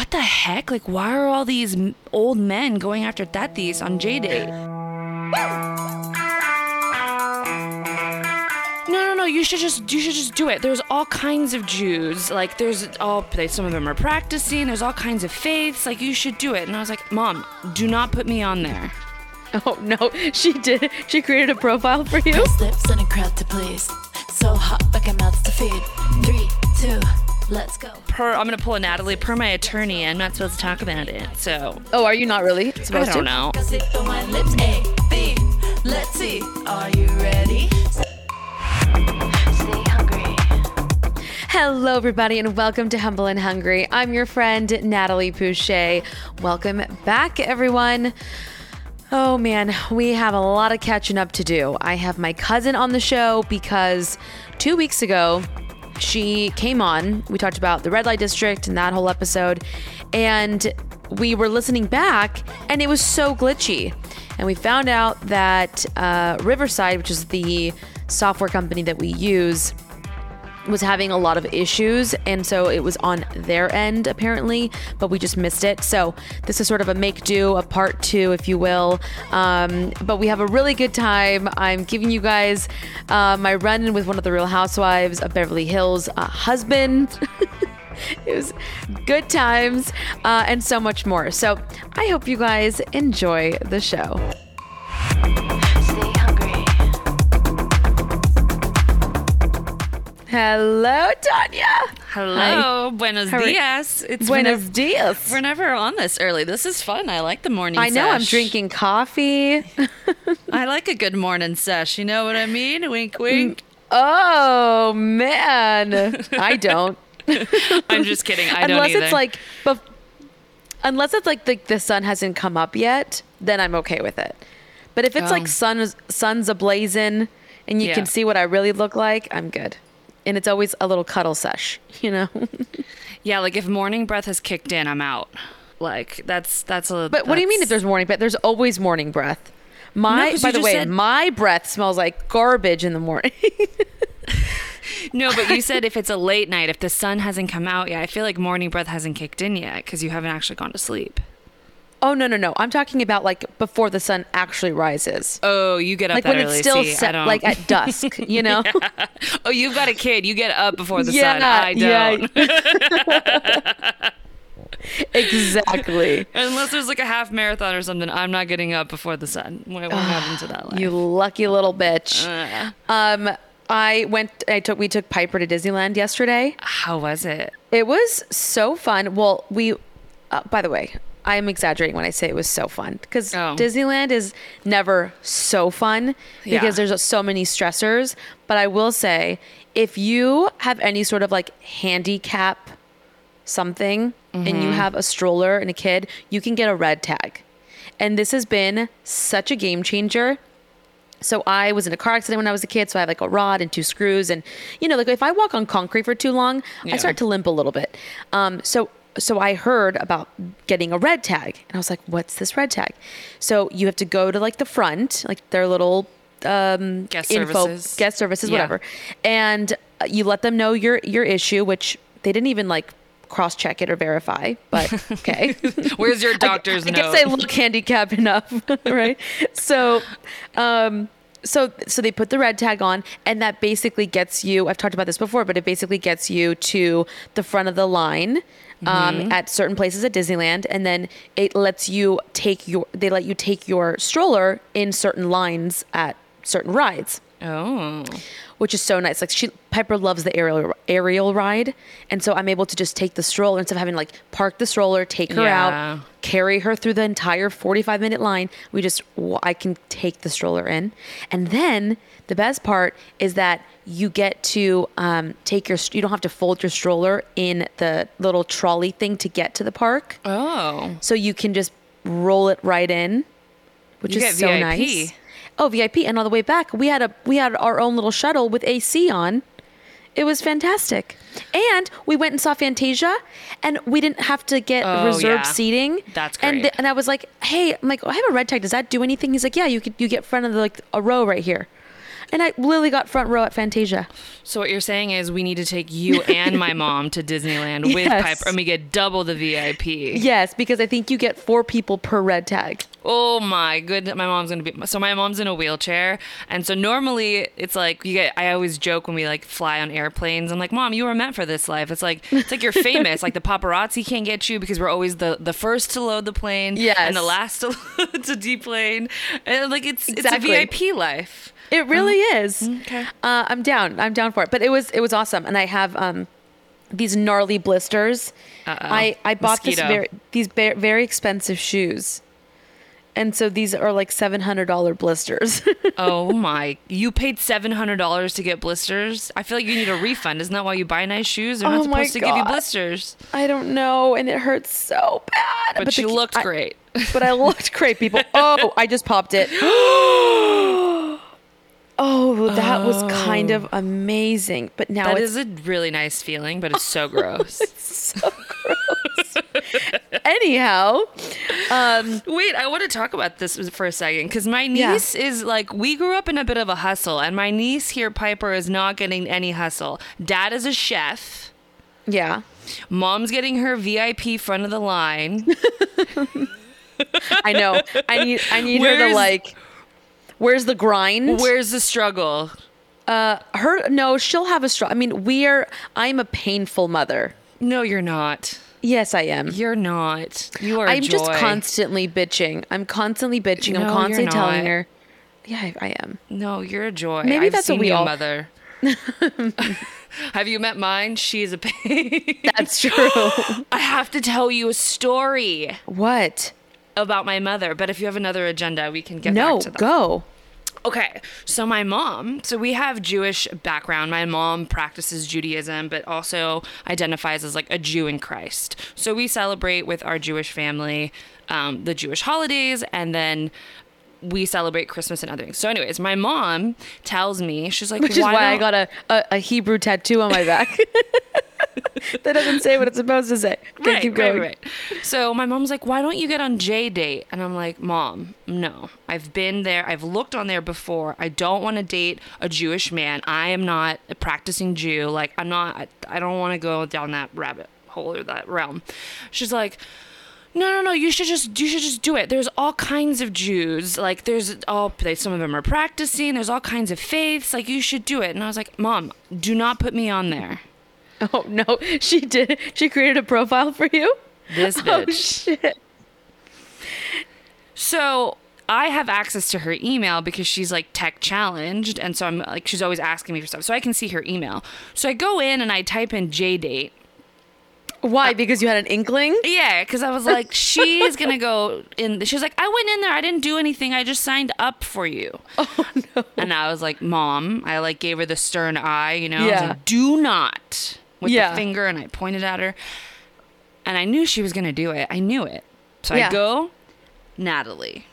what the heck? Like, why are all these old men going after Tatis on J Date? No, no, no. You should just you should just do it. There's all kinds of Jews. Like there's all they, some of them are practicing. There's all kinds of faiths. Like you should do it. And I was like, Mom, do not put me on there. Oh no, she did. She created a profile for you. Lips and a crowd to please. So hot, like a mouth to feed. Three, two, let's go. Per I'm gonna pull a Natalie. Per my attorney, I'm not supposed to talk about it. So Oh, are you not really I don't to? know. Got it on my lips. A, B. Let's see. Are you ready? Hello, everybody, and welcome to Humble and Hungry. I'm your friend Natalie Puche. Welcome back, everyone. Oh man, we have a lot of catching up to do. I have my cousin on the show because two weeks ago she came on. We talked about the red light district and that whole episode, and we were listening back, and it was so glitchy. And we found out that uh, Riverside, which is the software company that we use, was having a lot of issues and so it was on their end apparently but we just missed it. So this is sort of a make do a part two if you will. Um, but we have a really good time. I'm giving you guys uh, my run-in with one of the real housewives of beverly hills uh, husband. It was good times uh, and so much more. So i hope you guys enjoy the show hello Thania Hello, buenos How dias. It's buenos whenever- dias We're never on this early. This is fun. I like the morning. I know I'm drinking coffee. I like a good morning sesh. You know what I mean? Wink, Mm. wink. Oh man, I don't. I'm just kidding. I don't unless either. it's like, bef- unless it's like the, the sun hasn't come up yet, then I'm okay with it. But if it's Oh. like sun sun's ablazing and you Yeah. can see what I really look like, I'm good. And it's always a little cuddle sesh, you know. yeah, like if morning breath has kicked in, I'm out. Like that's that's a. but what do you mean if there's morning breath? There's always morning breath. My 'cause by the way, said- my breath smells like garbage in the morning. No, but you said if it's a late night, if the sun hasn't come out yet, I feel like morning breath hasn't kicked in yet because you haven't actually gone to sleep. Oh no no no! I'm talking about like before the sun actually rises. Oh, you get up like that when early. it's still See, set, like at dusk, you know. oh, you've got a kid. You get up before the Yeah, sun. I yeah. don't. exactly. Unless there's like a half marathon or something, I'm not getting up before the sun. We won't have that life. You lucky little bitch. Uh, Um, I went. I took. We took Piper to Disneyland yesterday. how was it? It was so fun. Well, we. Uh, by the way, I am exaggerating when I say it was so fun because Oh. Disneyland is never so fun Yeah. because there's so many stressors. But I will say, if you have any sort of like handicap something and Mm-hmm. you have a stroller and a kid, you can get a red tag. And this has been such a game changer. So I was in a car accident when I was a kid, so I have like a rod and two screws, and you know, like if I walk on concrete for too long, Yeah. I start to limp a little bit. Um, so so I heard about getting a red tag, and I was like, "What's this red tag?" So you have to go to like the front, like their little um, Guest info, services. guest services, Yeah. whatever, and uh, you let them know your your issue, which they didn't even like cross check it or verify, but okay. Where's your doctor's I, note? guess I look handicapped enough, right? So, um, so so they put the red tag on, and that basically gets you. I've talked about this before, but it basically gets you to the front of the line. Um, Mm-hmm. at certain places at Disneyland, and then it lets you take your. They let you take your stroller in certain lines at certain rides oh, which is so nice. Like she Piper loves the Ariel Ariel ride, and so I'm able to just take the stroller instead of having to like park the stroller, take her Yeah. out, carry her through the entire 45 minute line. We just I can take the stroller in, and then the best part is that you get to um, take your you don't have to fold your stroller in the little trolley thing to get to the park, oh, so you can just roll it right in, which You is get so VIP. nice. Oh, VIP! And on the way back, we had a we had our own little shuttle with AC on. It was fantastic, and we went and saw Fantasia, and we didn't have to get Oh, reserved yeah. seating. That's And great. and I was like, hey, I'm like, oh, I have a red tag. Does that do anything? He's like, yeah, you could you get front of the, like a row right here. And I literally got front row at Fantasia. So what you're saying is we need to take you and my mom to Disneyland with Piper, and we get double the VIP. Yes, because I think you get four people per red tag. Oh my goodness, my mom's gonna be. So my mom's in a wheelchair, and so normally it's like you get. I always joke when we like fly on airplanes. I'm like, Mom, you were meant for this life. It's like it's like you're famous. like the paparazzi can't get you because we're always the the first to load the plane, Yes. and the last to to deplane, and like it's Exactly. it's a VIP life. It really is. okay. Uh, I'm down. I'm down for it. But it was it was awesome, and I have um these gnarly blisters. Uh-oh. I I bought this very these very, very expensive shoes, and so these are like seven hundred dollar blisters. Oh my! You paid seven hundred dollars to get blisters. I feel like you need a refund. Isn't that why you buy nice shoes? They're not Oh supposed to give you God. blisters. I don't know, and it hurts so bad. But, the you ki- looked I- great. but I looked great, people. Oh, I just popped it. oh, that was kind of amazing. But now That it's is a really nice feeling, but it's so gross. it's so gross. Anyhow, um, Wait, I want to talk about this for a second because my Yeah. niece is like, we grew up in a bit of a hustle, and my niece here, Piper, is not getting any hustle. Dad is a chef. yeah, Mom's getting her VIP front of the line. I know. I need I need her to like. Where's the grind? Where's the struggle? uh, her no, she'll have a strong. I mean, we are. I'm a painful mother. No, you're not. Yes, I am. You're not. You are. a I'm just constantly bitching. I'm constantly bitching. No, I'm constantly telling her. Yeah, I, I am. No, you're a joy. Maybe I've that's what seen we all- mother. Have you met mine? She's a pain. That's true. I have to tell you a story what? About my mother, but if you have another agenda, we can get No, back to that. go. Okay, so my mom, so we have Jewish background. My mom practices Judaism, but also identifies as like a Jew in Christ. So we celebrate with our Jewish family um, the Jewish holidays, and then we celebrate Christmas and other things. So, anyways, my mom tells me she's like, Which is why I got a, a, a Hebrew tattoo on my back. that doesn't say what it's supposed to say. Okay, right, keep going. Right, right. So my mom's like, why don't you get on J date? And I'm like, mom, no. I've been there. I've looked on there before. I don't want to date a Jewish man. I am not a practicing Jew. Like, I'm not, I, I don't want to go down that rabbit hole or that realm. She's like, no, no, no. You should just, you should just do it. There's all kinds of Jews. Like, there's all, they, some of them are practicing. There's all kinds of faiths. Like, you should do it. And I was like, mom, do not put me on there. Oh no, she did. She created a profile for you. This oh, bitch Oh shit. So I have access to her email because she's like tech challenged, and so I'm like she's always asking me for stuff, so I can see her email. So I go in and I type in J date. Why? Uh, because you had an inkling. Yeah, because I was like, she's gonna go in. She was like, I went in there, I didn't do anything, I just signed up for you. Oh no. And I was like, Mom, I like gave her the stern eye, you know, I was Yeah. like, do not with Yeah. the finger, and I pointed at her, and I knew she was gonna do it. I knew it. So Yeah. I go, Natalie.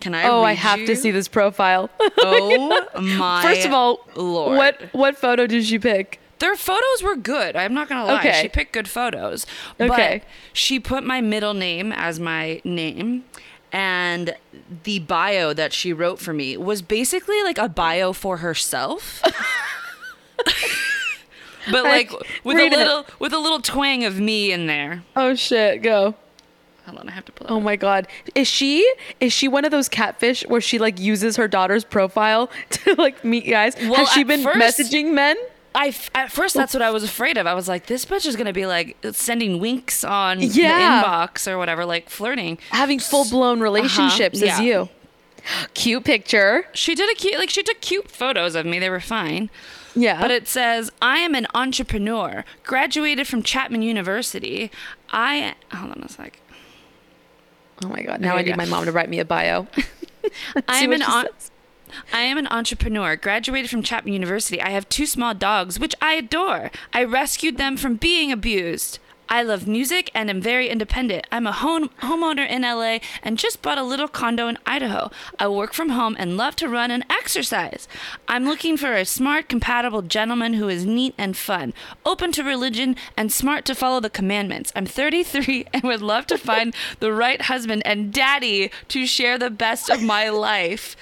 Can I? Oh, I have you? to see this profile. Oh my! First of all, Lord. what what photo did she pick? Their photos were good. I'm not gonna lie. Okay. She picked good photos. Okay. But she put my middle name as my name. And the bio that she wrote for me was basically like a bio for herself. but like with a Read it. little with a little twang of me in there. Oh shit, go. Hold on, I have to pull Oh my god. Is she is she one of those catfish where she like uses her daughter's profile to like meet guys? Well, Has she been first- messaging men? I at first that's what I was afraid of. I was like, this bitch is gonna be like sending winks on Yeah. the inbox or whatever, like flirting. Having full blown relationships Uh-huh, yeah. as you. Cute picture. She did a cute, like she took cute photos of me. They were fine. Yeah. But it says, I am an entrepreneur, graduated from Chapman University. I, hold on a sec. oh my god. Now I need go. my mom to write me a bio. I'm an on- says. I am an entrepreneur, graduated from Chapman University. I have two small dogs, which I adore. I rescued them from being abused. I love music and am very independent. I'm a home homeowner in LA and just bought a little condo in Idaho. I work from home and love to run and exercise. I'm looking for a smart, compatible gentleman who is neat and fun, open to religion, and smart to follow the commandments. I'm 33 and would love to find the right husband and daddy to share the best of my life.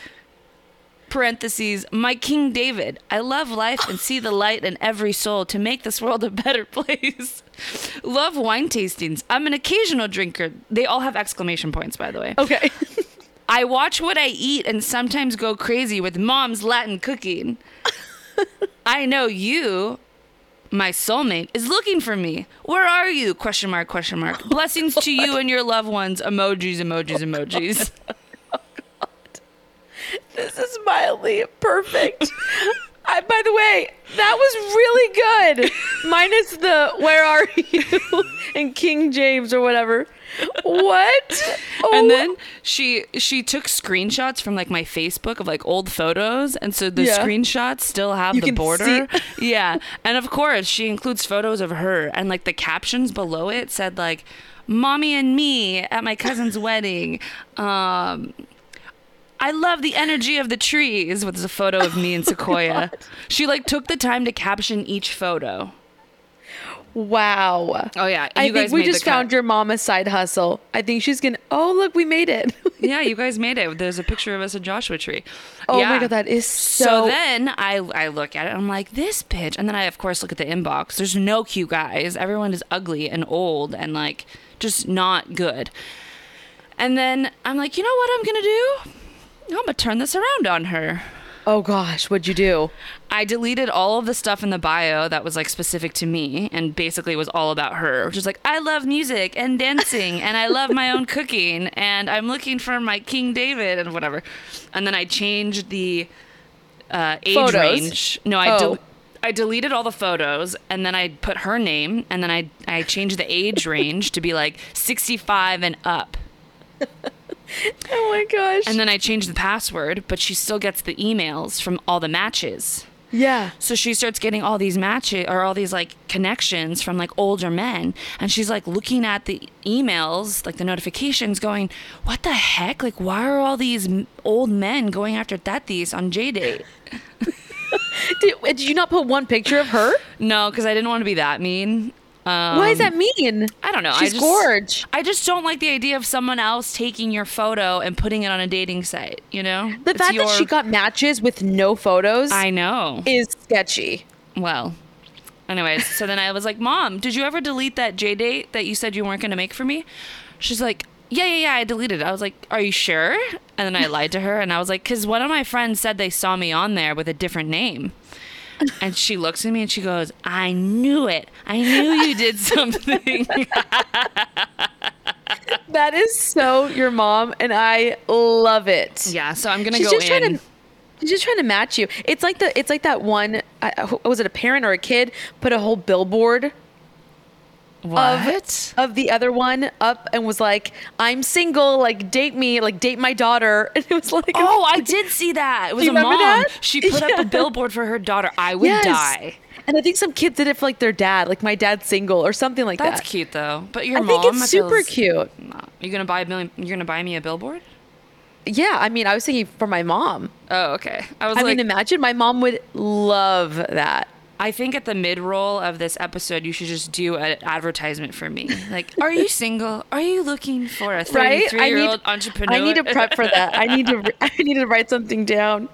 Parentheses, my King David. I love life and see the light in every soul to make this world a better place. love wine tastings. I'm an occasional drinker. They all have exclamation points, by the way. Okay. I watch what I eat and sometimes go crazy with mom's Latin cooking. I know you, my soulmate, is looking for me. Where are you? Question mark, question mark. Blessings to you and your loved ones. Emojis, emojis, emojis. this is mildly perfect. I, by the way, that was really good. Minus the "Where are you?" and King James or whatever. What? Oh. And Oh, then she she took screenshots from like my Facebook of like old photos, and so the Yeah. screenshots still have You the border. yeah, and of course she includes photos of her, and like the captions below it said like, "Mommy and me at my cousin's wedding." Um, I love the energy of the trees. With a photo of me and oh Sequoia. she like took the time to caption each photo. wow. Oh yeah, I you think we just found your mama's side hustle. I think she's gonna. Oh, look, we made it. Yeah, you guys made it. There's a picture of us at Joshua Tree. Oh yeah. my god, that is So, so. then I I look at it. I'm like, this bitch. And then I of course look at the inbox. There's no cute guys. Everyone is ugly and old and like just not good. And then I'm like, you know what I'm gonna do? I'm gonna turn this around on her. oh gosh, what'd you do? I deleted all of the stuff in the bio that was like specific to me and basically was all about her, which is like, I love music and dancing and I love my own cooking and I'm looking for my King David and whatever. And then I changed the uh, age Photos? range. No, I, Oh. I deleted all the photos and then I put her name and then I, I changed the age range to be like 65 and up. Oh my gosh. And then I changed the password, but she still gets the emails from all the matches. yeah. So she starts getting all these matches or all these like connections from like older men. And she's like looking at the emails, like the notifications, going, What the heck? Like, why are all these old men going after Tatis on J Date? Did, did you not put one picture of her? No, because I didn't want to be that mean. Um, Why does that mean? I don't know. She's I just, gorge. I just don't like the idea of someone else taking your photo and putting it on a dating site, you know? The It's fact your- that she got matches with no photos I know. is sketchy. Well, anyways, so then I was like, Mom, did you ever delete that J date that you said you weren't going to make for me? She's like, Yeah, yeah, yeah, I deleted it. I was like, Are you sure? And then I lied to her and I was like, Because one of my friends said they saw me on there with a different name. And she looks at me and she goes, I knew it. I knew you did something. That is so your mom, and I love it. yeah, so I'm going to go just in. trying to. She's just trying to match you. It's like the. It's like that one. I, was it a parent or a kid put a whole billboard what? of the other one up and was like, "I'm single. Like date me. Like date my daughter." And it was like, Oh, I did see that. It was a mom. that? She put up a billboard for her daughter. I would Yes. die. And I think some kid did it for like their dad, like my dad's single or something like That's that. That's cute though. But your I mom think it's super cute. Nah. You gonna buy a million? You're gonna buy me a billboard? Yeah, I mean, I was thinking for my mom. Oh, okay. I was I like, mean, imagine my mom would love that. I think at the mid roll of this episode, you should just do an advertisement for me. Like, are you single? Are you looking for a 33 I year need, old entrepreneur? I need to prep for that. I need to. I need to write something down.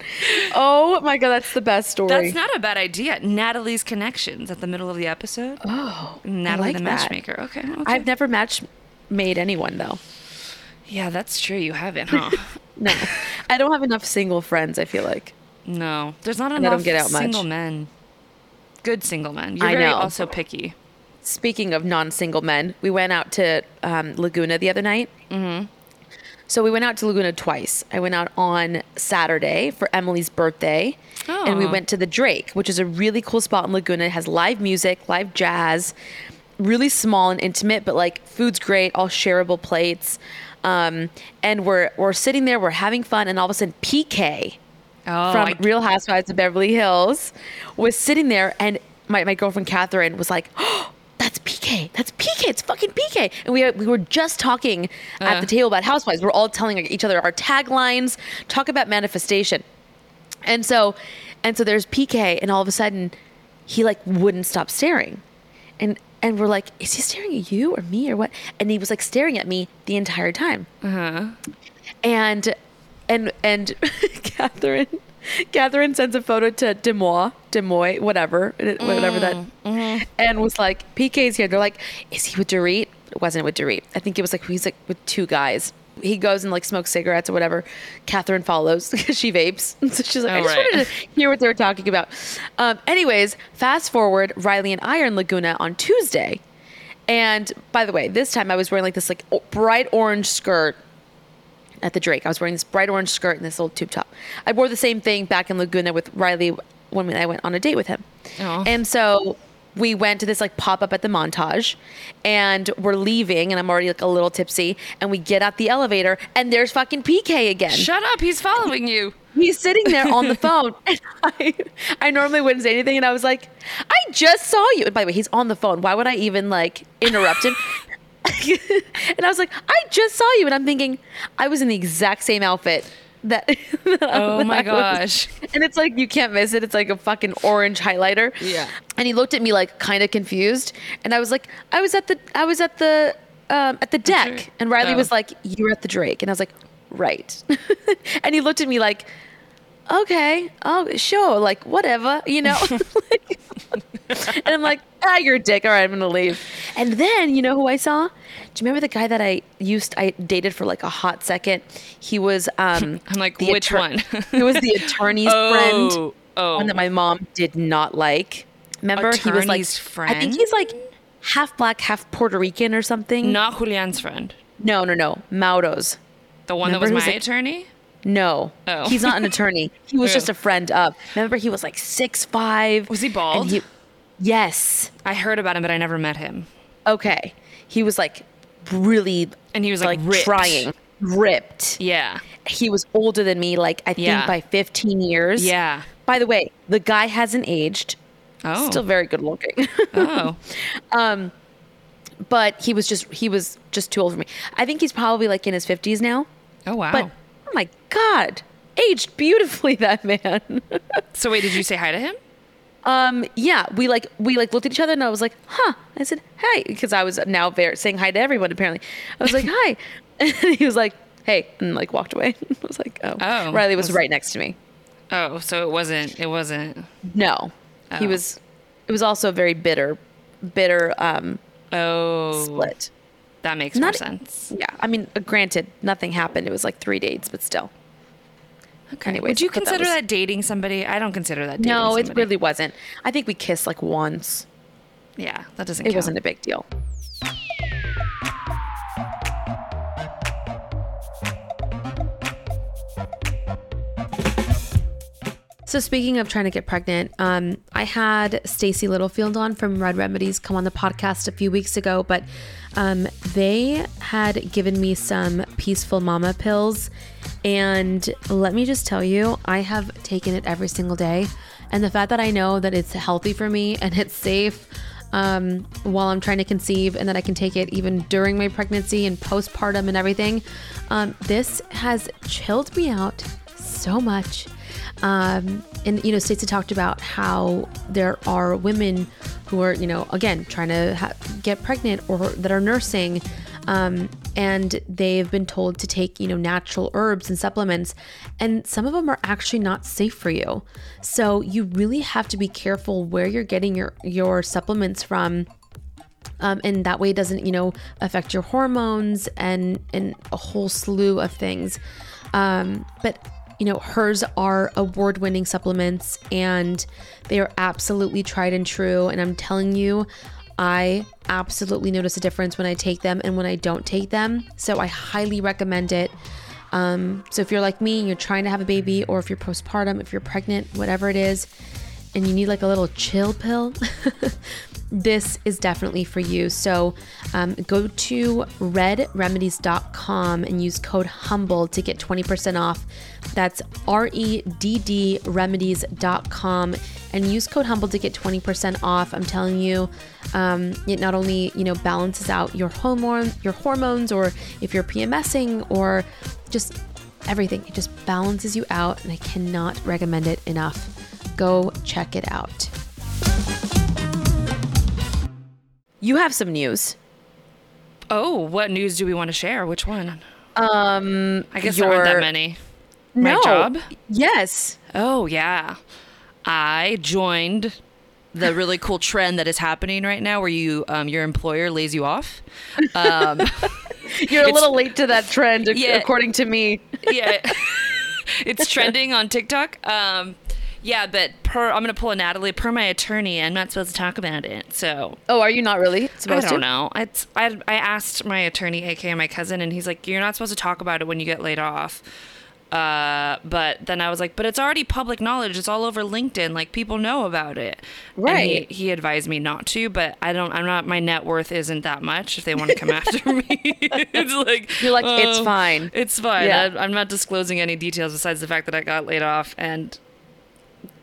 Oh my god, that's the best story. That's not a bad idea. Natalie's connections at the middle of the episode. Oh, Natalie like the that. matchmaker. Okay, okay. I've never match made anyone though. yeah, that's true. You haven't, huh? No, I don't have enough single friends. I feel like. no, there's not I enough don't get out much. single men. Good single men. You're I very know. also picky. Speaking of non-single men, we went out to um, Laguna the other night. Mm-hmm. So we went out to Laguna twice. I went out on Saturday for Emily's birthday, and we Oh. went to the Drake, which is a really cool spot in Laguna. It has live music, live jazz, really small and intimate, but like food's great, all shareable plates. Um, and we're we're sitting there, we're having fun, and all of a sudden PK Oh, from I- Real Housewives of Beverly Hills was sitting there, and my, my girlfriend Catherine was like, oh, "That's PK. That's PK. It's fucking PK." And we we were just talking at Uh. the table about Housewives. We're all telling each other our taglines, talk about manifestation, and so and so there's PK, and all of a sudden he like wouldn't stop staring, and. And we're like, is he staring at you or me or what? And he was like staring at me the entire time and and and Catherine Catherine sends a photo to Demois, Demois, whatever, whatever that, Mm-hmm. and was like, PK's here. They're like, is he with Dorit? It wasn't with Dorit. I think it was like he's like with two guys. He goes and like smokes cigarettes or whatever. Catherine follows because she vapes. So she's like, I just right. wanted to hear what they were talking about. Um, anyways, fast forward, Riley and I are in Laguna on Tuesday. And by the way, this time I was wearing like this like bright orange skirt at the Drake. I was wearing this bright orange skirt and this little tube top. I wore the same thing back in Laguna with Riley when I went on a date with him. Oh. And so we went to this like pop up at the montage and we're leaving and I'm already like a little tipsy and we get out the elevator and there's fucking PK again. Shut up. He's following you. He's sitting there on the phone. And I, I normally wouldn't say anything. And I was like, I just saw you. And by the way, he's on the phone. Why would I even like interrupt him? and I was like, I just saw you. And I'm thinking, I was in the exact same outfit. That, that Oh that my was- gosh. And it's like, you can't miss it. It's like a fucking orange highlighter. Yeah. And he looked at me like kind of confused. And I was like, I was at the, I was at the, um, at the deck. And Riley Oh. was like, you were at the Drake. And I was like, right. and he looked at me like, okay, oh, sure, like whatever, you know? and I'm like, ah, you're a dick. All right, I'm going to leave. And then, you know who I saw? Do you remember the guy that I used, I dated for like a hot second? He was, um, I'm like, which attor- one? he was the attorney's Oh, friend. oh. One that my mom did not like. Remember? he was like, Attorney's I think he's like half black, half Puerto Rican or something. Not Julian's friend. no, no, no. Mauro's. The one that was my like- attorney? No. Oh. He's not an attorney. He was just a friend of. Remember, he was like six five. Was he bald? yes. I heard about him, but I never met him. Okay. He was like really And he was like, like ripped. trying, ripped. Yeah. He was older than me, like I think Yeah. by 15 years. Yeah. By the way, the guy hasn't aged. Oh. Still very good looking. oh. um, but he was just he was just too old for me. I think he's probably like in his 50s now. Oh wow. But oh my god, aged beautifully that man. so wait, did you say hi to him? um yeah, we like we like looked at each other and I was like, "Huh." I said, "Hey," because I was now very, saying hi to everyone apparently. I was like, "Hi." And he was like, "Hey," and like walked away. I was like, "Oh." Oh, Riley was was- right next to me. Oh, so it wasn't. It wasn't. No. He Oh. was it was also very bitter bitter um Oh, split. That makes Not- more sense. Yeah, I mean, uh, granted, nothing happened. It was like three dates, but still. Okay. Anyways, Would you but that consider was- that dating somebody? I don't consider that. Dating No, it really wasn't. I think we kissed like once. Yeah, that doesn't. It count. wasn't a big deal. So speaking of trying to get pregnant, um, I had Stacy Littlefield on from Redd Remedies come on the podcast a few weeks ago, but um, they had given me some peaceful mama pills, and let me just tell you, I have taken it every single day, and the fact that I know that it's healthy for me and it's safe um, while I'm trying to conceive, and that I can take it even during my pregnancy and postpartum and everything, um, this has chilled me out so much. Um, and you know, Stacey talked about how there are women who are, you know, again trying to ha- get pregnant or that are nursing, um, and they've been told to take, you know, natural herbs and supplements, and some of them are actually not safe for you. So you really have to be careful where you're getting your your supplements from um, and that way it doesn't you know affect your hormones and and a whole slew of things um, but you know hers are award-winning supplements and they are absolutely tried and true and i'm telling you i absolutely notice a difference when i take them and when i don't take them so i highly recommend it. Um, so if you're like me and you're trying to have a baby or if you're postpartum if you're pregnant whatever it is and you need like a little chill pill, this is definitely for you. So um, go to reddremedies.com and use code HUMBLE to get 20% off. That's R E D D remedies.com and use code HUMBLE to get 20% off. I'm telling you, um, it not only, you know, balances out your hormone, your hormones, or if you're PMSing or just everything. It just balances you out, and I cannot recommend it enough. Go check it out. You have some news. Oh, what news do we want to share? Which one? Um, I guess there aren't that many. My job? Yes. Oh yeah. I joined the really cool trend that is happening right now where you um, your employer lays you off. Um, You're a little late to that trend, Yeah. according to me. yeah. it's trending on TikTok. Um, yeah, but per I'm gonna pull a Natalie per my attorney. I'm not supposed to talk about it. So Oh, are you not really supposed I don't to? know. It's I I asked my attorney, aka my cousin, and he's like, "You're not supposed to talk about it when you get laid off." Uh, but then I was like, "But it's already public knowledge. It's all over LinkedIn. Like people know about it." And Right. he, he advised me not to, but I don't. I'm not. My net worth isn't that much. If they want to come after me, it's like You're like, "It's um, fine." It's fine. Yeah. I, I'm not disclosing any details besides the fact that I got laid off and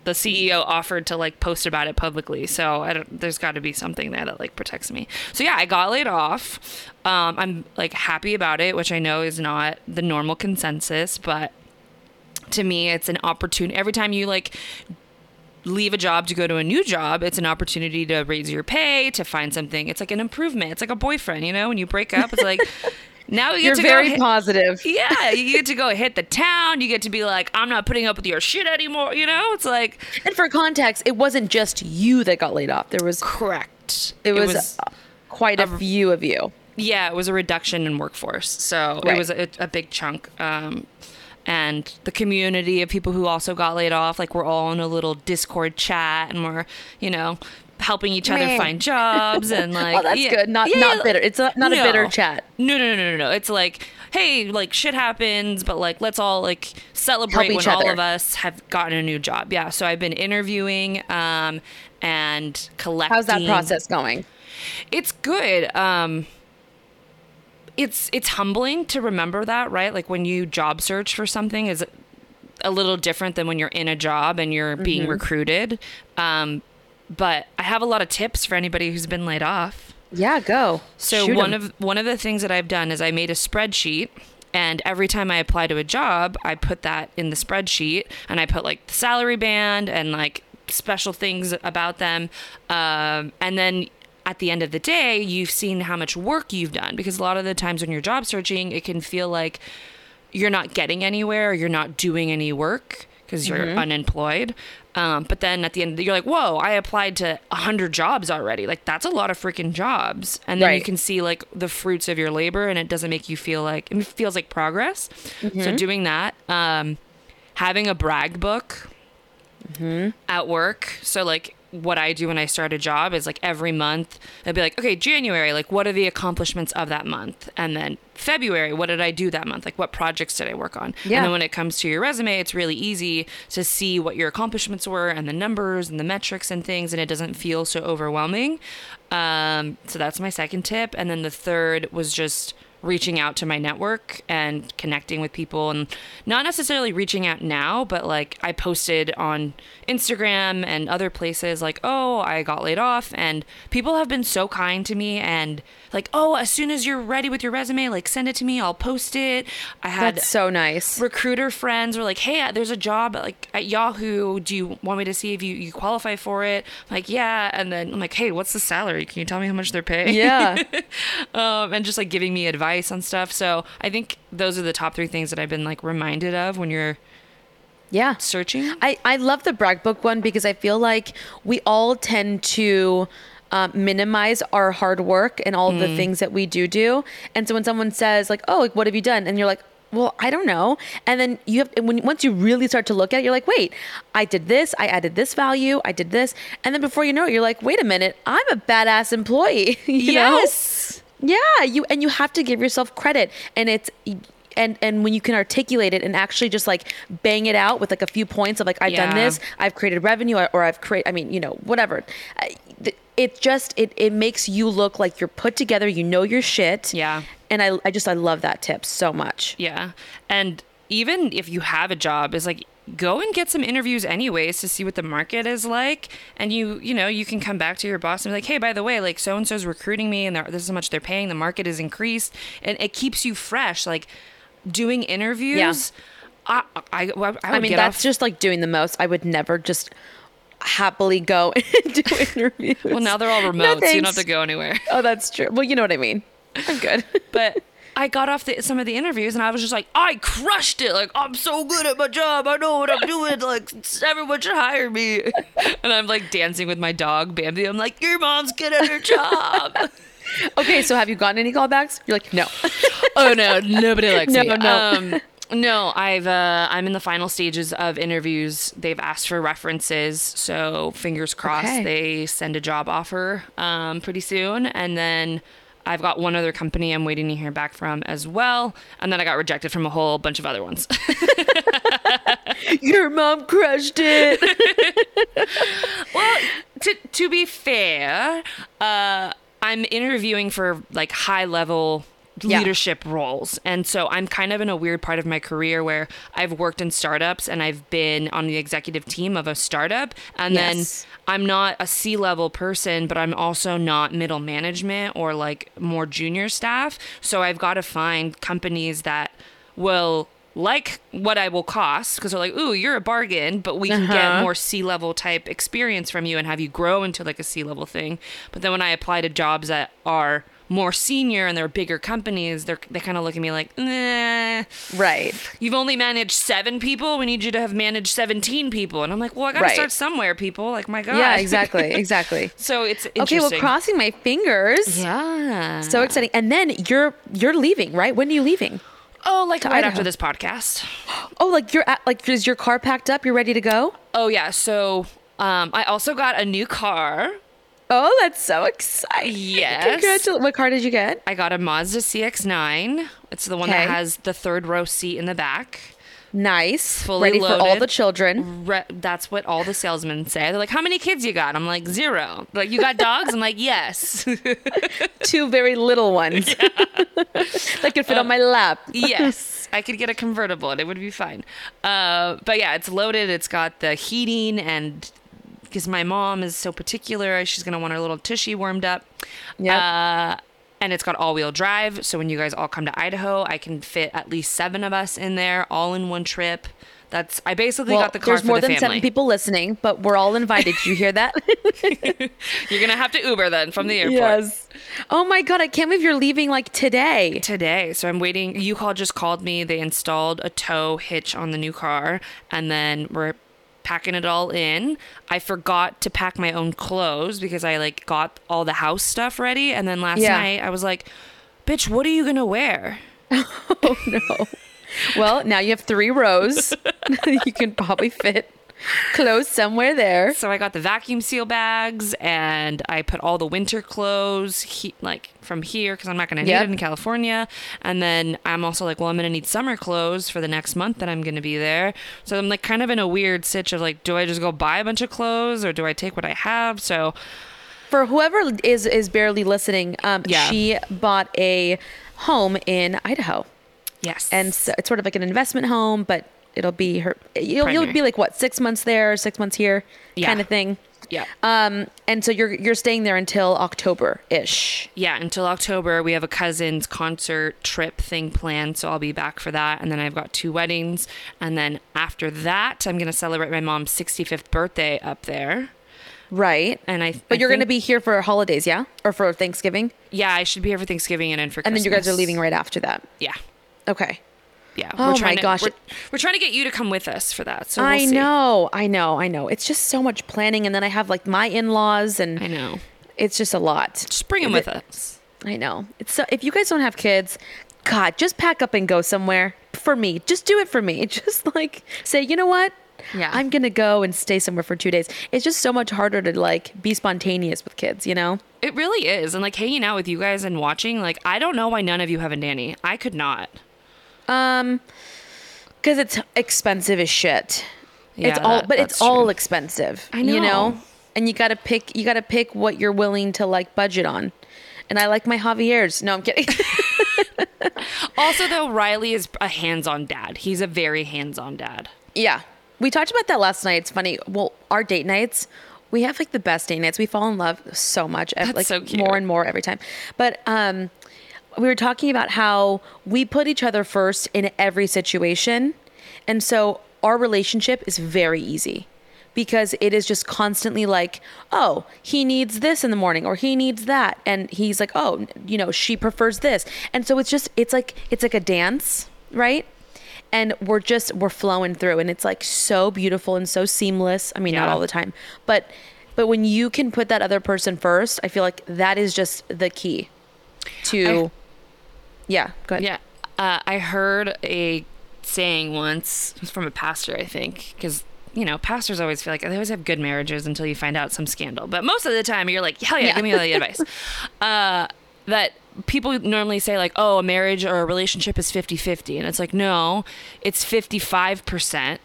the CEO offered to like post about it publicly. So there's got to be something there that like protects me. So yeah, I got laid off. Um, I'm like happy about it, which I know is not the normal consensus, but to me, it's an opportunity. Every time you like leave a job to go to a new job, it's an opportunity to raise your pay, to find something. It's like an improvement. It's like a boyfriend, you know, when you break up, it's like now you get You're to very hit- positive. yeah, you get to go hit the town. You get to be like, I'm not putting up with your shit anymore. You know, it's like And for context, it wasn't just you that got laid off. There was correct. it was, quite a few of you. yeah, it was a reduction in workforce, so Right. it was a, a big chunk. Um, and the community of people who also got laid off, like we're all in a little Discord chat, and we're you know helping each other Man. find jobs and like Oh, that's yeah- good. Not yeah, not bitter. It's not, not a bitter chat. No, no, no, no, no, no. It's like, hey, like shit happens, but like let's all like celebrate when each all of us have gotten a new job. Yeah. So I've been interviewing um and collecting. How's that process going? It's good. Um it's it's humbling to remember that, right? Like when you job search for something is a little different than when you're in a job and you're being Mm-hmm. recruited. Um but I have a lot of tips for anybody who's been laid off. Yeah, go. So Shoot one 'em. of one of the things that I've done is I made a spreadsheet and every time I apply to a job, I put that in the spreadsheet and I put like the salary band and like special things about them. Um, and then at the end of the day, you've seen how much work you've done because a lot of the times when you're job searching, it can feel like you're not getting anywhere or you're not doing any work because you're Mm-hmm. unemployed. Um, but then at the end, you're like, whoa, I applied to 100 jobs already. Like, that's a lot of freaking jobs. And then you can see like the fruits of your labor and it doesn't make you feel like, it feels like progress. Mm-hmm. So doing that, um, having a brag book Mm-hmm. at work. So like what I do when I start a job is like every month I'd be like, okay, January, like what are the accomplishments of that month? And then February, what did I do that month? Like what projects did I work on? Yeah. And then when it comes to your resume, it's really easy to see what your accomplishments were and the numbers and the metrics and things, and it doesn't feel so overwhelming. Um, so that's my second tip. And then the third was just reaching out to my network and connecting with people and not necessarily reaching out now but like i posted on instagram and other places like oh i got laid off and people have been so kind to me and like oh as soon as you're ready with your resume like send it to me i'll post it i had That's so nice. recruiter friends were like, "Hey, uh, there's a job at, like at Yahoo. Do you want me to see if you, you qualify for it?" I'm like, "Yeah." And then I'm like, "Hey, what's the salary? Can you tell me how much they're paying?" Yeah. um, and just like giving me advice on stuff. So I think those are the top three things that I've been like reminded of when you're Yeah. searching. I, I love the brag book one because I feel like we all tend to um, minimize our hard work and all the things that we do do. And so when someone says like, "Oh, like, what have you done?" and you're like, "Well, I don't know," and then you have when once you really start to look at it, you're like, "Wait, I did this. I added this value. I did this," and then before you know it, you're like, "Wait a minute, I'm a badass employee." you know? Yeah, you and you have to give yourself credit, and it's and and when you can articulate it and actually just like bang it out with like a few points of like I've done this, I've created revenue, or I've created. I mean, you know, whatever. It just it it makes you look like you're put together. You know your shit. Yeah. And I I just I love that tip so much. Yeah. And even if you have a job, it's like go and get some interviews anyways to see what the market is like and you you know you can come back to your boss and be like hey by the way like so and so's recruiting me and this is how much they're paying the market is increased and it keeps you fresh like doing interviews I, I, I, would I mean, that's off- just like doing the most. I would never just happily go and do interviews. well now they're all No, remote so you don't have to go anywhere Oh, that's true. Well, you know what I mean. I'm good. but I got off the, some of the interviews and I was just like, I crushed it. Like, I'm so good at my job. I know what I'm doing. Like, everyone should hire me. And I'm like dancing with my dog, Bambi. I'm like, your mom's good at her job. Okay, so have you gotten any callbacks? You're like, no. oh no, nobody likes No, me. no. Um, no, I've uh, I'm in the final stages of interviews. They've asked for references, so fingers crossed Okay. they send a job offer um, pretty soon, and then. I've got one other company I'm waiting to hear back from as well. And then I got rejected from a whole bunch of other ones. Your mom crushed it. well, to, to be fair, uh, I'm interviewing for like high level Yeah. leadership roles. And so I'm kind of in a weird part of my career where I've worked in startups and I've been on the executive team of a startup. And Yes. then I'm not a C level person, but I'm also not middle management or like more junior staff. So I've got to find companies that will like what I will cost because they're like, ooh, you're a bargain, but we can get Uh-huh. more C level type experience from you and have you grow into like a C level thing. But then when I apply to jobs that are more senior and they're bigger companies, they're they kind of look at me like, nah, right. you've only managed seven people. We need you to have managed seventeen people. And I'm like, well, I gotta Right. start somewhere, people. Like, my God. Yeah, exactly. Exactly. so it's Okay, well, crossing my fingers. yeah. So exciting. And then you're you're leaving, right? When are you leaving? oh, like right Idaho. after this podcast. Oh, like you're at like is your car packed up? You're ready to go? Oh yeah. So um, I also got a new car. Oh, that's so exciting. Yes. Congratulations. What car did you get? I got a Mazda CX-9. It's the one that has the third row seat in the back. Nice. Fully ready for all the children. Re- that's what all the salesmen say. They're like, "How many kids you got?" I'm like, zero. Like, you got dogs? I'm like, yes, Two very little ones. that could fit on my lap. yes. I could get a convertible and it would be fine. Uh, but yeah, it's loaded. It's got the heating and because my mom is so particular, she's gonna want her little tushy warmed up. Yep. Uh, and it's got all-wheel drive, so when you guys all come to Idaho, I can fit at least seven of us in there, all in one trip. That's I basically Well, got the car there's more the than family. seven people listening, but we're all invited. Did you hear that? You're gonna have to Uber then from the airport. Yes. Oh my god, I can't believe you're leaving like today. Today, so I'm waiting. U-Haul just called me. They installed a tow hitch on the new car, and then we're packing it all in. I forgot to pack my own clothes because I like got all the house stuff ready, and then last Yeah. night I was like, "Bitch, what are you gonna wear?" Oh, no. well, now you have three rows. you can probably fit clothes somewhere there. So I got the vacuum seal bags, and I put all the winter clothes he- like from here because I'm not gonna need it in California. And then I'm also like, well, I'm gonna need summer clothes for the next month that I'm gonna be there. So I'm like kind of in a weird sitch of like, do I just go buy a bunch of clothes or do I take what I have? So For whoever is is barely listening, um, Yeah. she bought a home in Idaho, yes, and so it's sort of like an investment home, but it'll be her. You'll, you'll be like what six months there, six months here, Yeah. kind of thing. yeah. Um, and so you're you're staying there until October ish. yeah, until October, we have a cousin's concert trip thing planned, so I'll be back for that. And then I've got two weddings. And then after that, I'm going to celebrate my mom's 65th birthday up there. Right. And I, But I you're going to be here for holidays, yeah, or for Thanksgiving, yeah, I should be here for Thanksgiving and then for and then you guys are leaving right after that. Yeah. Okay. Yeah. Oh my trying to, gosh. We're, we're trying to get you to come with us for that. So we'll I see. know, I know, I know. It's just so much planning, and then I have like my in-laws, and I know. it's just a lot. Just bring them with us. I know. It's so, if you guys don't have kids, God, just pack up and go somewhere. For me, just do it for me. Just like say, you know what? Yeah. I'm gonna go and stay somewhere for two days. It's just so much harder to like be spontaneous with kids, you know? It really is. And like hanging out with you guys and watching, like, I don't know why none of you have a nanny. I could not. Um, because it's expensive as shit. Yeah, it's all, that- but it's that's all expensive. I know. You know, and you gotta pick. You gotta pick what you're willing to like budget on. And I like my Javier's. No, I'm kidding. Also, though, Riley is a hands on dad. He's a very hands on dad. Yeah. We talked about that last night. It's funny. Well, our date nights, we have like the best date nights. We fall in love so much. That's like so cute. more and more every time. But um we were talking about how we put each other first in every situation. And so our relationship is very easy because it is just constantly like, oh, he needs this in the morning or he needs that. And he's like, oh, you know, she prefers this. And so it's just, it's like, it's like a dance, right? And we're just, we're flowing through and it's like so beautiful and so seamless. I mean, not all the time, but, but when you can put that other person first, I feel like that is just the key to, yeah, go ahead. Yeah. Uh, I heard a saying once it was from a pastor, I think, because, you know, pastors always feel like they always have good marriages until you find out some scandal. But most of the time, you're like, hell yeah, Yeah. give me all the advice. Uh, that people normally say, like, oh, a marriage or a relationship is 50 50. And it's like, no, it's 55%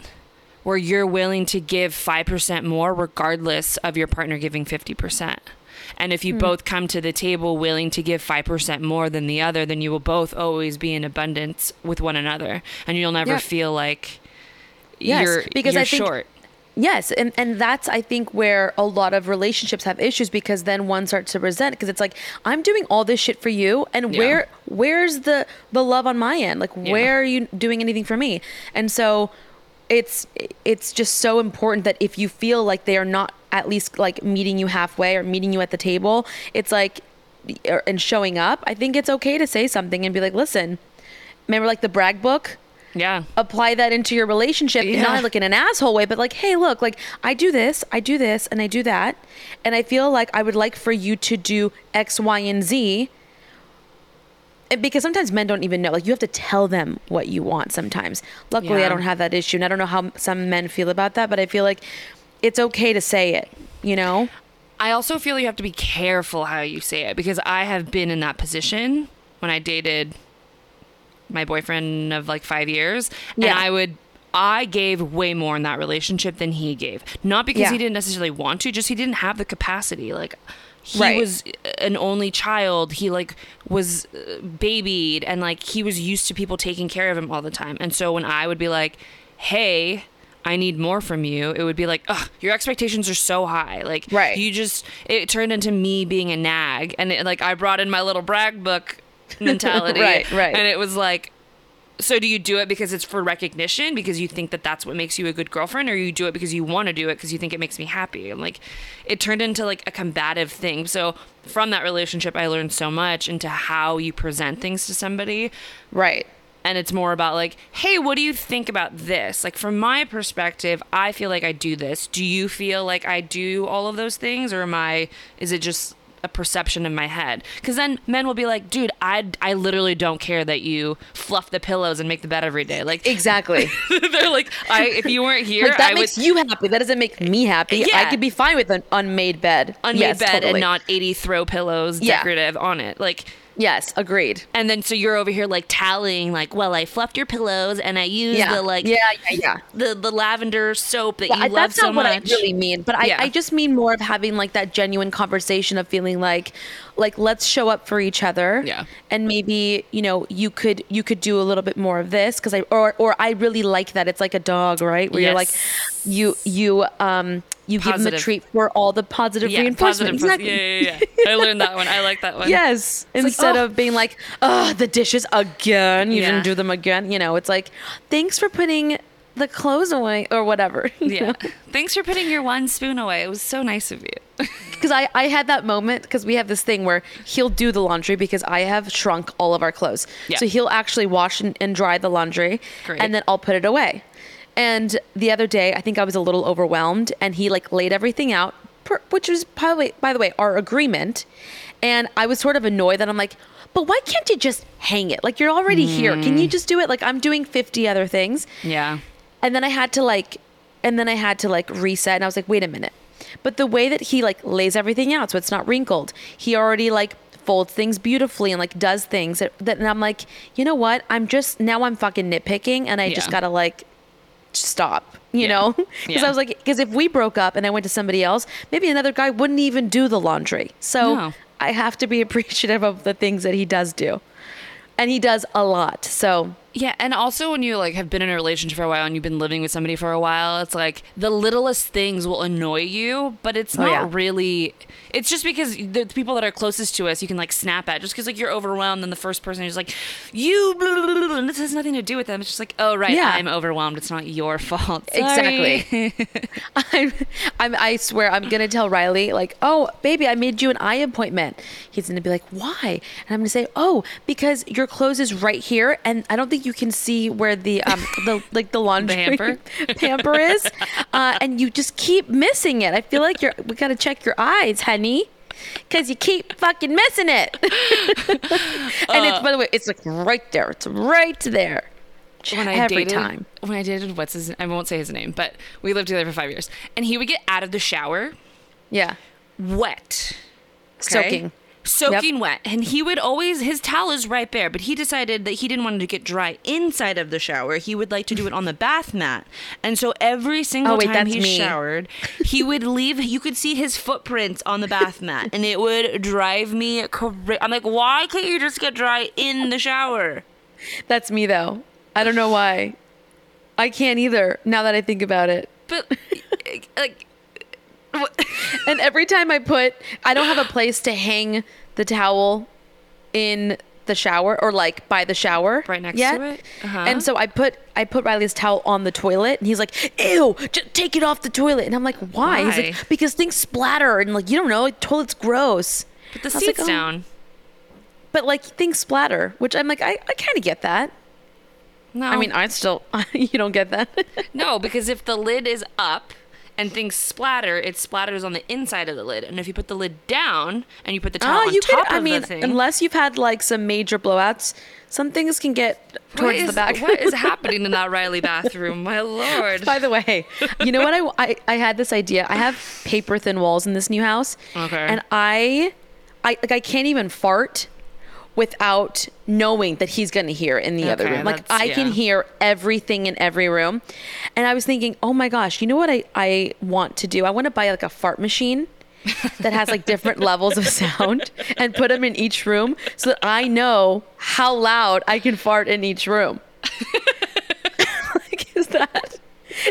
where you're willing to give 5% more regardless of your partner giving 50%. And if you hmm. both come to the table willing to give 5% more than the other, then you will both always be in abundance with one another. And you'll never Yeah. feel like Yes, you're, because you're I think- short. Yes, and and that's I think where a lot of relationships have issues because then one starts to resent because it's like I'm doing all this shit for you and Yeah. where where's the the love on my end? Like Yeah. where are you doing anything for me? And so it's it's just so important that if you feel like they are not at least like meeting you halfway or meeting you at the table, it's like and showing up, I think it's okay to say something and be like, "Listen, remember like the brag book? Yeah. apply that into your relationship Yeah. not like in an asshole way but like hey look like i do this i do this and i do that and i feel like i would like for you to do x y and z because sometimes men don't even know like you have to tell them what you want sometimes luckily i don't have that issue and i don't know how some men feel about that but i feel like it's okay to say it you know I also feel you have to be careful how you say it because I have been in that position when I dated my boyfriend of like five years. Yeah. And I would, I gave way more in that relationship than he gave. Not because Yeah. he didn't necessarily want to, just he didn't have the capacity. Like, he Right. was an only child. He like was uh, babied and like he was used to people taking care of him all the time. And so when I would be like, "Hey, I need more from you," it would be like, "Ugh, your expectations are so high." Like, Right. you just it turned into me being a nag, and it, like I brought in my little brag book mentality, Right, right. and it was like. So do you do it because it's for recognition because you think that that's what makes you a good girlfriend or you do it because you want to do it because you think it makes me happy? And like it turned into like a combative thing. So from that relationship I learned so much into how you present things to somebody. Right. And it's more about like hey what do you think about this? Like from my perspective i feel like i do this. Do you feel like i do all of those things or am i is it just a perception in my head. Because then men will be like dude i i literally don't care that you fluff the pillows and make the bed every day. Like exactly. they're like i if you weren't here like that i makes would you happy. That doesn't make me happy. I could be fine with an unmade bed. Unmade Yes, bed totally. and not 80 throw pillows Yeah. decorative on it. Like yes agreed and then so you're over here like tallying like well i fluffed your pillows and i used yeah the like yeah yeah yeah the the lavender soap that Yeah, you I- love that's so not what. I really mean, but I, Yeah. I just mean more of having like that genuine conversation of feeling like, like let's show up for each other. Yeah. And maybe you know you could you could do a little bit more of this because I or or I really like that. It's like a dog, right? Where you're like, you you um you give them a treat for all the positive yeah, reinforcement. positive. exactly. Yeah, yeah, yeah. I learned that one. I like that one. Yes. like, Instead oh. of being like, oh, the dishes again. You Yeah. didn't do them again. You know, it's like, thanks for putting the clothes away or whatever. Yeah. know? Thanks for putting your one spoon away. It was so nice of you. because I, I had that moment because we have this thing where he'll do the laundry because I have shrunk all of our clothes. Yeah. So he'll actually wash and, and dry the laundry Great. and then I'll put it away. And the other day, I think I was a little overwhelmed and he like laid everything out, per, which was probably, by the way, our agreement. And I was sort of annoyed that I'm like, but why can't you just hang it? Like you're already here. Can Mm. you just do it? Like I'm doing 50 other things Yeah. and then I had to like, and then I had to like reset, and I was like, wait a minute. But the way that he like lays everything out, so it's not wrinkled, he already like folds things beautifully and like does things that, that and I'm like, you know what? I'm just now I'm fucking nitpicking, and I just gotta like stop. You Yeah. know, because Yeah. I was like, because if we broke up and I went to somebody else, maybe another guy wouldn't even do the laundry. So No. I have to be appreciative of the things that he does do, and he does a lot. So Yeah, and also when you like have been in a relationship for a while and you've been living with somebody for a while, it's like the littlest things will annoy you, but it's Oh, not yeah. really. It's just because the people that are closest to us, you can like snap at, just because like you're overwhelmed, and the first person is like, you, blah, blah, blah, and this has nothing to do with them. It's just like, oh right, Yeah. I'm overwhelmed. It's not your fault. Exactly. I'm, I'm, I swear, I'm gonna tell Riley like, "Oh, baby, I made you an eye appointment." He's gonna be like, "Why?" And I'm gonna say, "Oh, because your clothes is right here, and I don't think you can see where the um the like the laundry hamper? pamper is, uh, and you just keep missing it. I feel like you're we gotta check your eyes, honey." Cause you keep fucking missing it, and it's by the way, it's like right there. It's right there. when I Every dated, time. When I dated, what's his? I won't say his name, but we lived together for five years, and he would get out of the shower Yeah, wet. soaking. Soaking wet. And he would always, his towel is right there, but he decided that he didn't want to get dry inside of the shower. He would like to do it on the bath mat. And so every single Oh, wait, time he me. showered, he would leave, you could see his footprints on the bath mat. And it would drive me crazy. I'm like, why can't you just get dry in the shower? That's me though. I don't know why. I can't either. Now that I think about it. But, like? And every time I put, I don't have a place to hang the towel in the shower or like by the shower Right next yet. to it? Uh-huh. And so I put I put Riley's towel on the toilet, and he's like, "Ew, just take it off the toilet." And I'm like, "Why?" He's like, "Because things splatter, and like you don't know, toilet's gross." Put the was like, seats "Oh." down. But like things splatter, which I'm like, I, I kind of get that. No. I mean, I still you don't get that. No, because if the lid is up and things splatter, it splatters on the inside of the lid. And if you put the lid down and you put the towel Oh, on you top could. I mean, the thing, unless you've had like some major blowouts, some things can get towards is, the back. what is happening in that Riley bathroom? My lord. By the way, you know what? I, I I had this idea. I have paper thin walls in this new house. Okay. And I, I like I can't even fart without knowing that he's gonna hear in the other room. Like I can hear everything in every room. And I was thinking, oh my gosh, you know what I I want to do? I want to buy like a fart machine. that has like different levels of sound and put them in each room so that I know how loud I can fart in each room. like, is that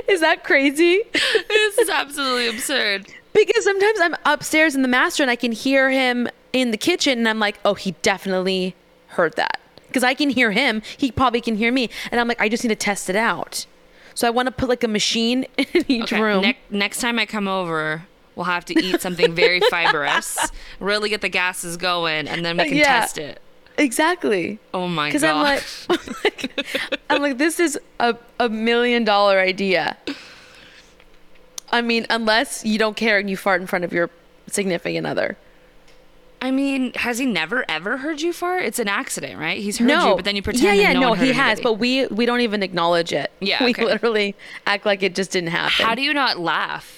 is that crazy? this is absolutely absurd. Because sometimes I'm upstairs in the master and I can hear him in the kitchen and I'm like, oh, he definitely heard that. Because I can hear him, he probably can hear me. And I'm like, I just need to test it out. So I want to put like a machine in each Okay, room. nec- next time I come over, we'll have to eat something very fibrous, really get the gases going, and then we can Yeah. test it. exactly. Oh my god. Because I'm like, like, I'm like, this is a, a million dollar idea. I mean, unless you don't care and you fart in front of your significant other. I mean, has he never ever heard you fart? It's an accident, right? He's heard no, you, but then you pretend. Yeah, yeah, no, no, he has, but we we don't even acknowledge it. Yeah, we okay. literally act like it just didn't happen. How do you not laugh?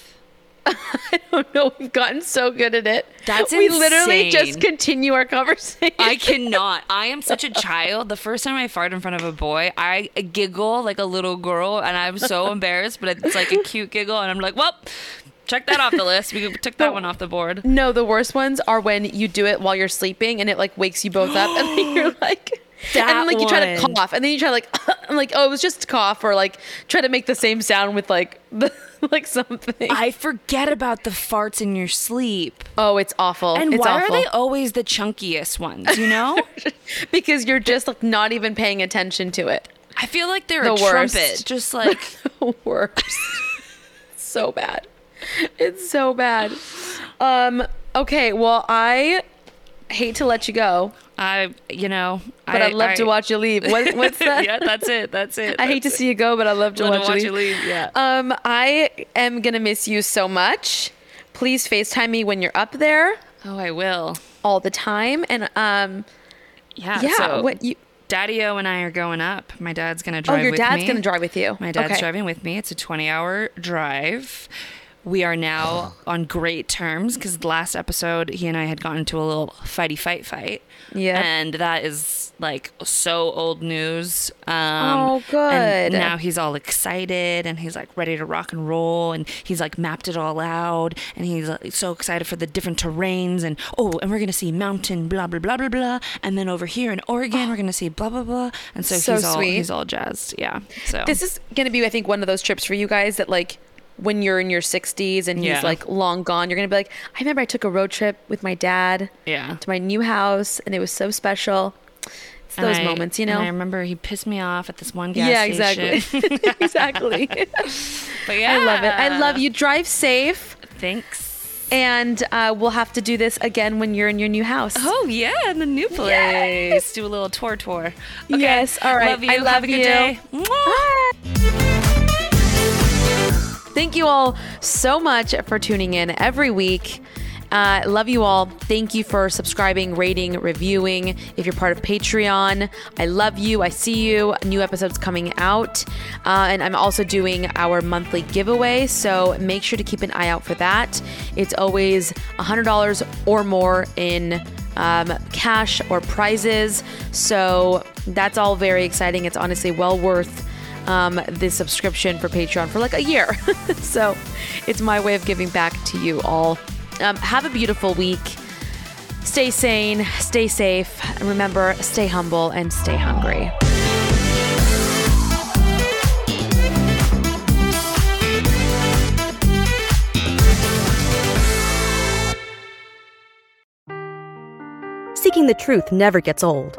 I don't know. We've gotten so good at it. That's we literally just continue our conversation. I cannot. I am such a child. The first time I fart in front of a boy, I giggle like a little girl, and I'm so embarrassed. But it's like a cute giggle, and I'm like, "Well, check that off the list. We took that one off the board." no, the worst ones are when you do it while you're sleeping and it like wakes you both up, and then you're like. and then That like you try to cough, and then you try like, I'm like, oh, it was just cough, or like try to make the same sound with like the like something. I forget about the farts in your sleep. oh, it's awful. And it's why awful. are they always the chunkiest ones? You know, because you're just like not even paying attention to it. I feel like they're The a worst. trumpet, just like the worst. so bad. It's so bad. Um, okay, well, I hate to let you go, I, you know. but I, would love to watch you leave. What, what's that? yeah, that's it. That's it. I hate to see you go, but I love to Love to watch, watch you leave. leave, yeah. Um, I am gonna miss you so much. Please FaceTime me when you're up there Oh, I will. all the time. And um, Yeah. yeah, So what you? Daddy O and I are going up. My dad's gonna drive. Oh, your dad's me. gonna drive with you. My dad's okay. driving with me. It's a 20 hour drive. We are now on great terms because the last episode he and I had gotten into a little fighty fight fight. Yeah. And that is like so old news. Um, Oh, good. And now he's all excited and he's like ready to rock and roll and he's like mapped it all out and he's like, so excited for the different terrains and oh and we're gonna see mountain blah blah blah blah blah and then over here in Oregon we're gonna see blah blah blah and so, So he's all he's all jazzed. Yeah. So This is going to be, I think, one of those trips for you guys that, like, when you're in your 60s and he's Yeah. like long gone, you're going to be like, I remember I took a road trip with my dad yeah. to my new house and it was so special. It's And those I- moments, you and I remember he pissed me off at this one gas Yeah, station. exactly. exactly. But yeah, I love it. I love you. Drive safe. Thanks. And uh, we'll have to do this again when you're in your new house. Oh yeah, in the new place. Do a little tour tour. Okay. Yes, all right. Love you. I love Have a good you. day. Mwah. Thank you all so much for tuning in every week. Uh, love you all. Thank you for subscribing, rating, reviewing. If you're part of Patreon, I love you. I see you. New episodes coming out. Uh, and I'm also doing our monthly giveaway. So make sure to keep an eye out for that. It's always $100 or more in um, cash or prizes. So that's all very exciting. It's honestly well worth um, the subscription for Patreon for like a year. so it's my way of giving back to you all. Um, have a beautiful week. Stay sane, stay safe, and remember, stay humble and stay hungry. Seeking the truth never gets old.